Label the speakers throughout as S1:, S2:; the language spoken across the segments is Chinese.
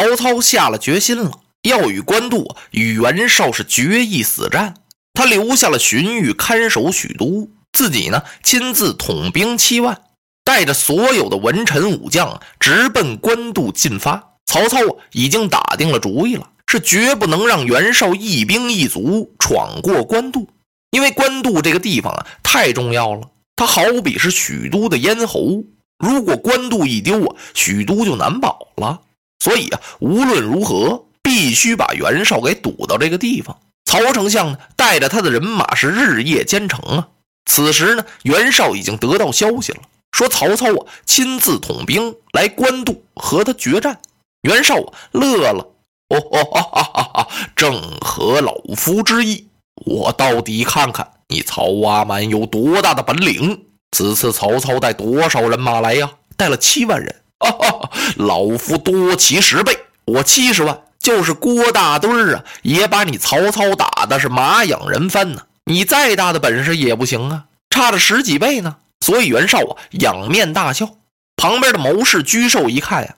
S1: 曹操下了决心了，要与官渡与袁绍是决一死战。他留下了荀彧看守许都，自己呢亲自统兵七万，带着所有的文臣武将直奔官渡进发。曹操已经打定了主意了，是绝不能让袁绍一兵一卒闯过官渡，因为官渡这个地方啊太重要了，它好比是许都的咽喉。如果官渡一丢啊，许都就难保了。所以啊，无论如何，必须把袁绍给堵到这个地方。曹丞相呢，带着他的人马是日夜兼程啊。此时呢，袁绍已经得到消息了，说曹操啊亲自统兵来官渡和他决战。袁绍乐了，哦哦哈哈哈哈，正合老夫之意。我到底看看你曹阿瞒有多大的本领。此次曹操带多少人马来呀？带了七万人。老夫多其十倍，我七十万，就是郭大墩儿啊，也把你曹操打的是马仰人翻呢。你再大的本事也不行啊，差了十几倍呢。所以袁绍啊，仰面大笑。旁边的谋士居寿一看呀，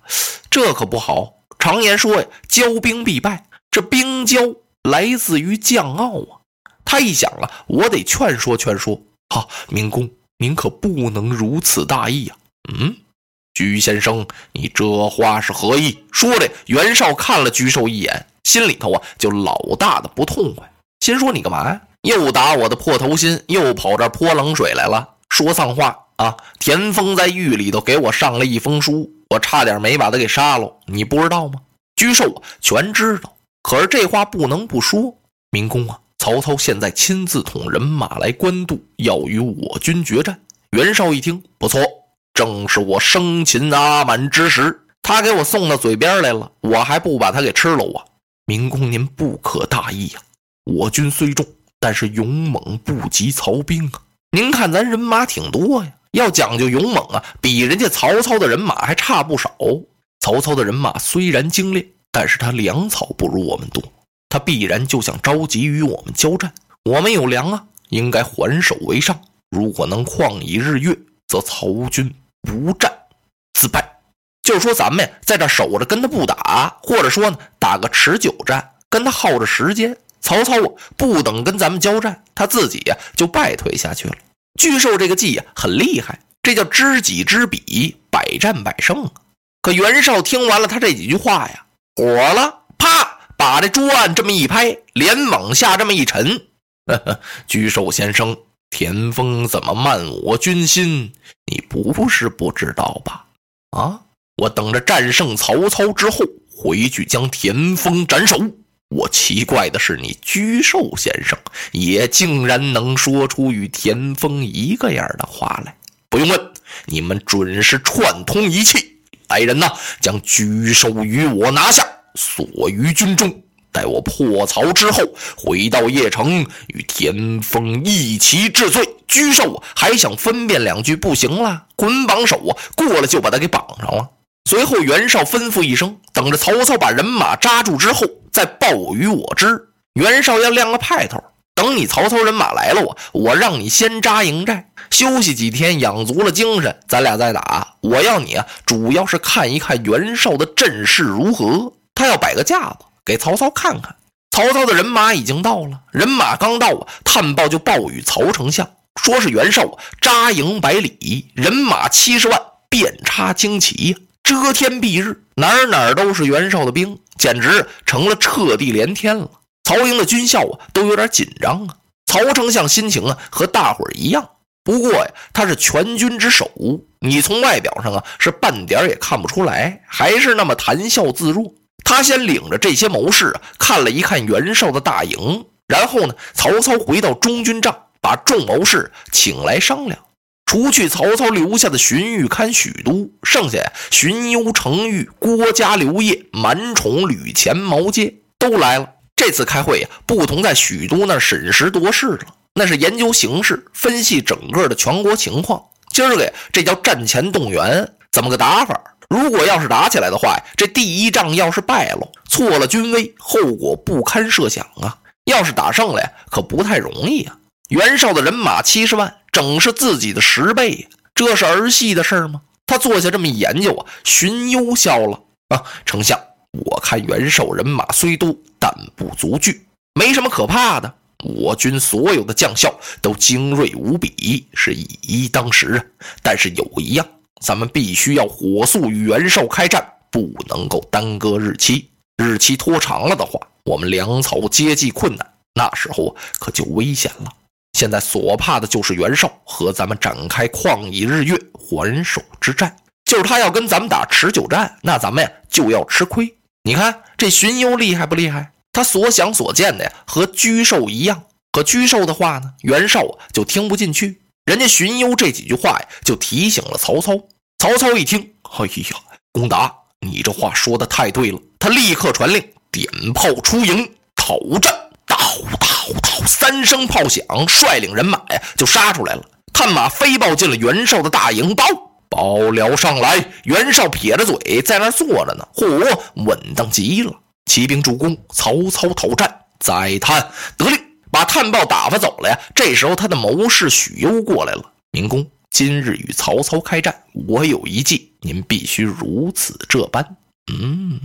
S1: 这可不好。常言说呀，骄兵必败。这兵骄来自于将傲啊。他一想啊，我得劝说劝说。哈，明公。您可不能如此大意呀！嗯，居先生，你这话是何意？说着，袁绍看了居寿一眼，心里头啊就老大的不痛快，心说：“你干嘛呀？又打我的破头心，又跑这泼冷水来了，说丧话啊！”田丰在狱里头给我上了一封书，我差点没把他给杀了，你不知道吗？居寿全知道，可是这话不能不说，明公啊。曹操现在亲自统人马来官渡，要与我军决战。袁绍一听，不错，正是我生擒阿满之时。他给我送到嘴边来了，我还不把他给吃了啊！明公您不可大意呀！我军虽众，但是勇猛不及曹兵啊！您看咱人马挺多呀，要讲究勇猛啊，比人家曹操的人马还差不少。曹操的人马虽然精练，但是他粮草不如我们多。他必然就想着急与我们交战，我们有粮啊，应该还手为上。如果能旷以日月，则曹军不战自败。就是说，咱们呀，在这守着，跟他不打，或者说呢，打个持久战，跟他耗着时间。曹操啊，不等跟咱们交战，他自己呀就败退下去了。巨兽这个计呀很厉害，这叫知己知彼，百战百胜啊。可袁绍听完了他这几句话呀，火了，啪！把这桌案这么一拍，脸往下这么一沉，呵呵，巨兽先生，田丰怎么慢我军心？你不是不知道吧？啊，我等着战胜曹操之后，回去将田丰斩首。我奇怪的是，你居寿先生也竟然能说出与田丰一个样的话来。不用问，你们准是串通一气。来人呐，将居寿与我拿下。锁于军中，待我破曹之后，回到邺城，与田丰一齐治罪。沮授还想分辨两句，不行了，捆绑手啊！过了就把他给绑上了。随后，袁绍吩咐一声，等着曹操把人马扎住之后，再报与我知。袁绍要亮个派头，等你曹操人马来了，我我让你先扎营寨，休息几天，养足了精神，咱俩再打。我要你啊，主要是看一看袁绍的阵势如何。他要摆个架子给曹操看看。曹操的人马已经到了，人马刚到啊，探报就报与曹丞相，说是袁绍扎营百里，人马七十万，遍插旌旗呀，遮天蔽日，哪哪都是袁绍的兵，简直成了彻地连天了。曹营的军校啊，都有点紧张啊。曹丞相心情啊，和大伙儿一样，不过呀，他是全军之首，你从外表上啊，是半点也看不出来，还是那么谈笑自若。他先领着这些谋士，看了一看袁绍的大营，然后呢，曹操回到中军帐，把众谋士请来商量。除去曹操留下的荀彧看许都，剩下呀，荀攸、程昱、郭嘉、刘烨、满宠、吕虔、毛玠都来了。这次开会呀，不同在许都那审时度势了，那是研究形势，分析整个的全国情况。今儿个呀，这叫战前动员，怎么个打法？如果要是打起来的话，这第一仗要是败了，错了军威，后果不堪设想啊！要是打胜了，可不太容易啊。袁绍的人马七十万，整是自己的十倍，这是儿戏的事吗？他坐下这么一研究啊，荀攸笑了啊，丞相，我看袁绍人马虽多，但不足惧，没什么可怕的。我军所有的将校都精锐无比，是以一当十啊。但是有一样，咱们必须要火速与袁绍开战，不能够耽搁日期。日期拖长了的话，我们粮草接济困难，那时候可就危险了。现在所怕的就是袁绍和咱们展开旷以日月还手之战，就是他要跟咱们打持久战，那咱们呀就要吃亏。你看这荀攸厉害不厉害？他所想所见的呀和沮授一样，可沮授的话呢，袁绍就听不进去。人家荀攸这几句话呀，就提醒了曹操。曹操一听，哎呀，公达，你这话说的太对了。他立刻传令，点炮出营讨战。哒哒哒，三声炮响，率领人马呀就杀出来了。探马飞报进了袁绍的大营，报报了上来。袁绍撇着嘴在那坐着呢，嚯，稳当极了。骑兵助攻，曹操讨战。再探得令，把探报打发走了呀。这时候他的谋士许攸过来了，明公，今日与曹操开战，我有一计，您必须如此这般。嗯，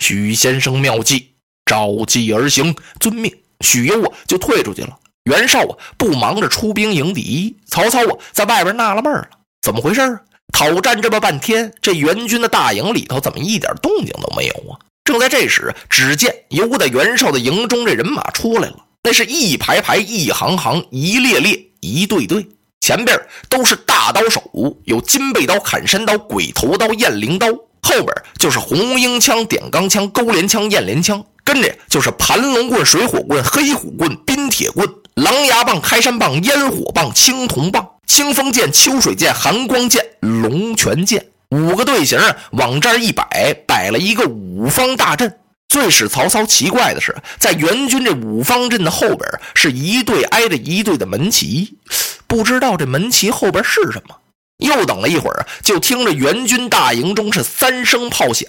S1: 许先生妙计，照计而行，遵命。许攸啊，就退出去了。袁绍啊，不忙着出兵迎敌。曹操啊，在外边纳了闷了，怎么回事啊？讨战这么半天，这袁军的大营里头怎么一点动静都没有啊？正在这时，只见由得袁绍的营中这人马出来了，那是一排排、一行行、一列列、一队队，前边都是大刀手，有金背刀、砍山刀、鬼头刀、雁翎刀，后边就是红缨枪、点钢枪、钩镰枪、雁镰枪。跟着就是盘龙棍、水火棍、黑虎棍、冰铁棍、狼牙棒、开山棒、烟火棒、青铜棒、清风剑、秋水剑、寒光剑、龙泉剑，五个队形往这儿一摆，摆了一个五方大阵。最使曹操奇怪的是，在援军这五方阵的后边是一队挨着一队的门旗，不知道这门旗后边是什么。又等了一会儿，就听着援军大营中是三声炮响，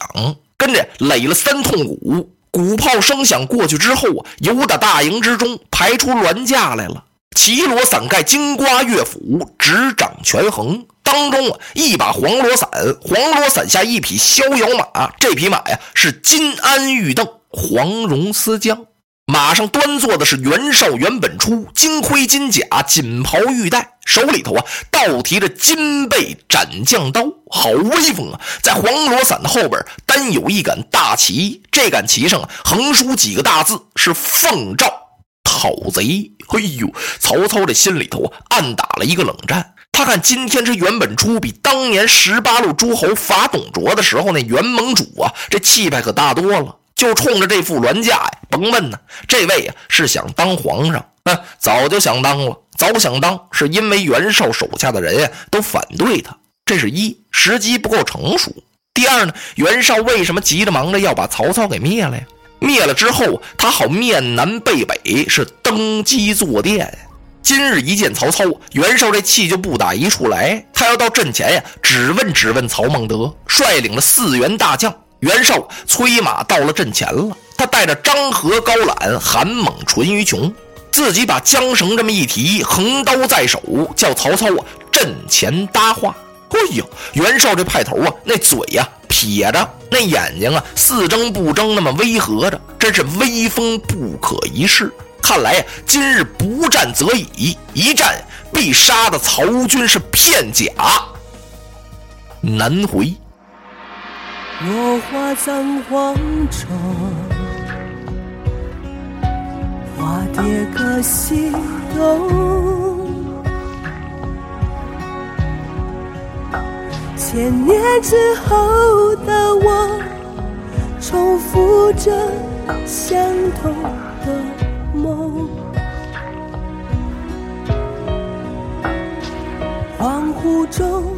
S1: 跟着擂了三通鼓。鼓炮声响过去之后啊，由打大营之中排出銮驾来了，旗罗伞盖，金瓜乐斧，执掌权衡。当中啊，一把黄罗伞，黄罗伞下一匹逍遥马。这匹马呀，是金鞍玉镫，黄绒丝缰。马上端坐的是袁绍袁本初，金盔金甲，锦袍玉带，手里头啊倒提着金背斩将刀，好威风啊！在黄罗伞的后边单有一杆大旗，这杆旗上啊横书几个大字，是“奉诏讨贼”。哎呦，曹操这心里头啊暗打了一个冷战。他看今天这袁本初比当年十八路诸侯伐董卓的时候那袁盟主啊，这气派可大多了。就冲着这副銮驾呀，甭问呢，这位呀是想当皇上，啊，早就想当了，早想当，是因为袁绍手下的人呀都反对他，这是一时机不够成熟。第二呢，袁绍为什么急着忙着要把曹操给灭了呀？灭了之后，他好面南背北，是登基坐殿。今日一见曹操，袁绍这气就不打一处来，他要到阵前呀，只问只问曹孟德，率领了四员大将。袁绍催马到了阵前了，他带着张合、高览、韩猛、淳于琼，自己把缰绳这么一提，横刀在手，叫曹操啊阵前搭话。哎呦，袁绍这派头啊，那嘴呀撇着，那眼睛啊似睁不睁，那么威和着，真是威风不可一世。看来呀，今日不战则已，一战必杀的曹军是片甲难回。落花葬黄冢，花蝶各西东。千年之后的我，重复着相同的梦。恍惚中。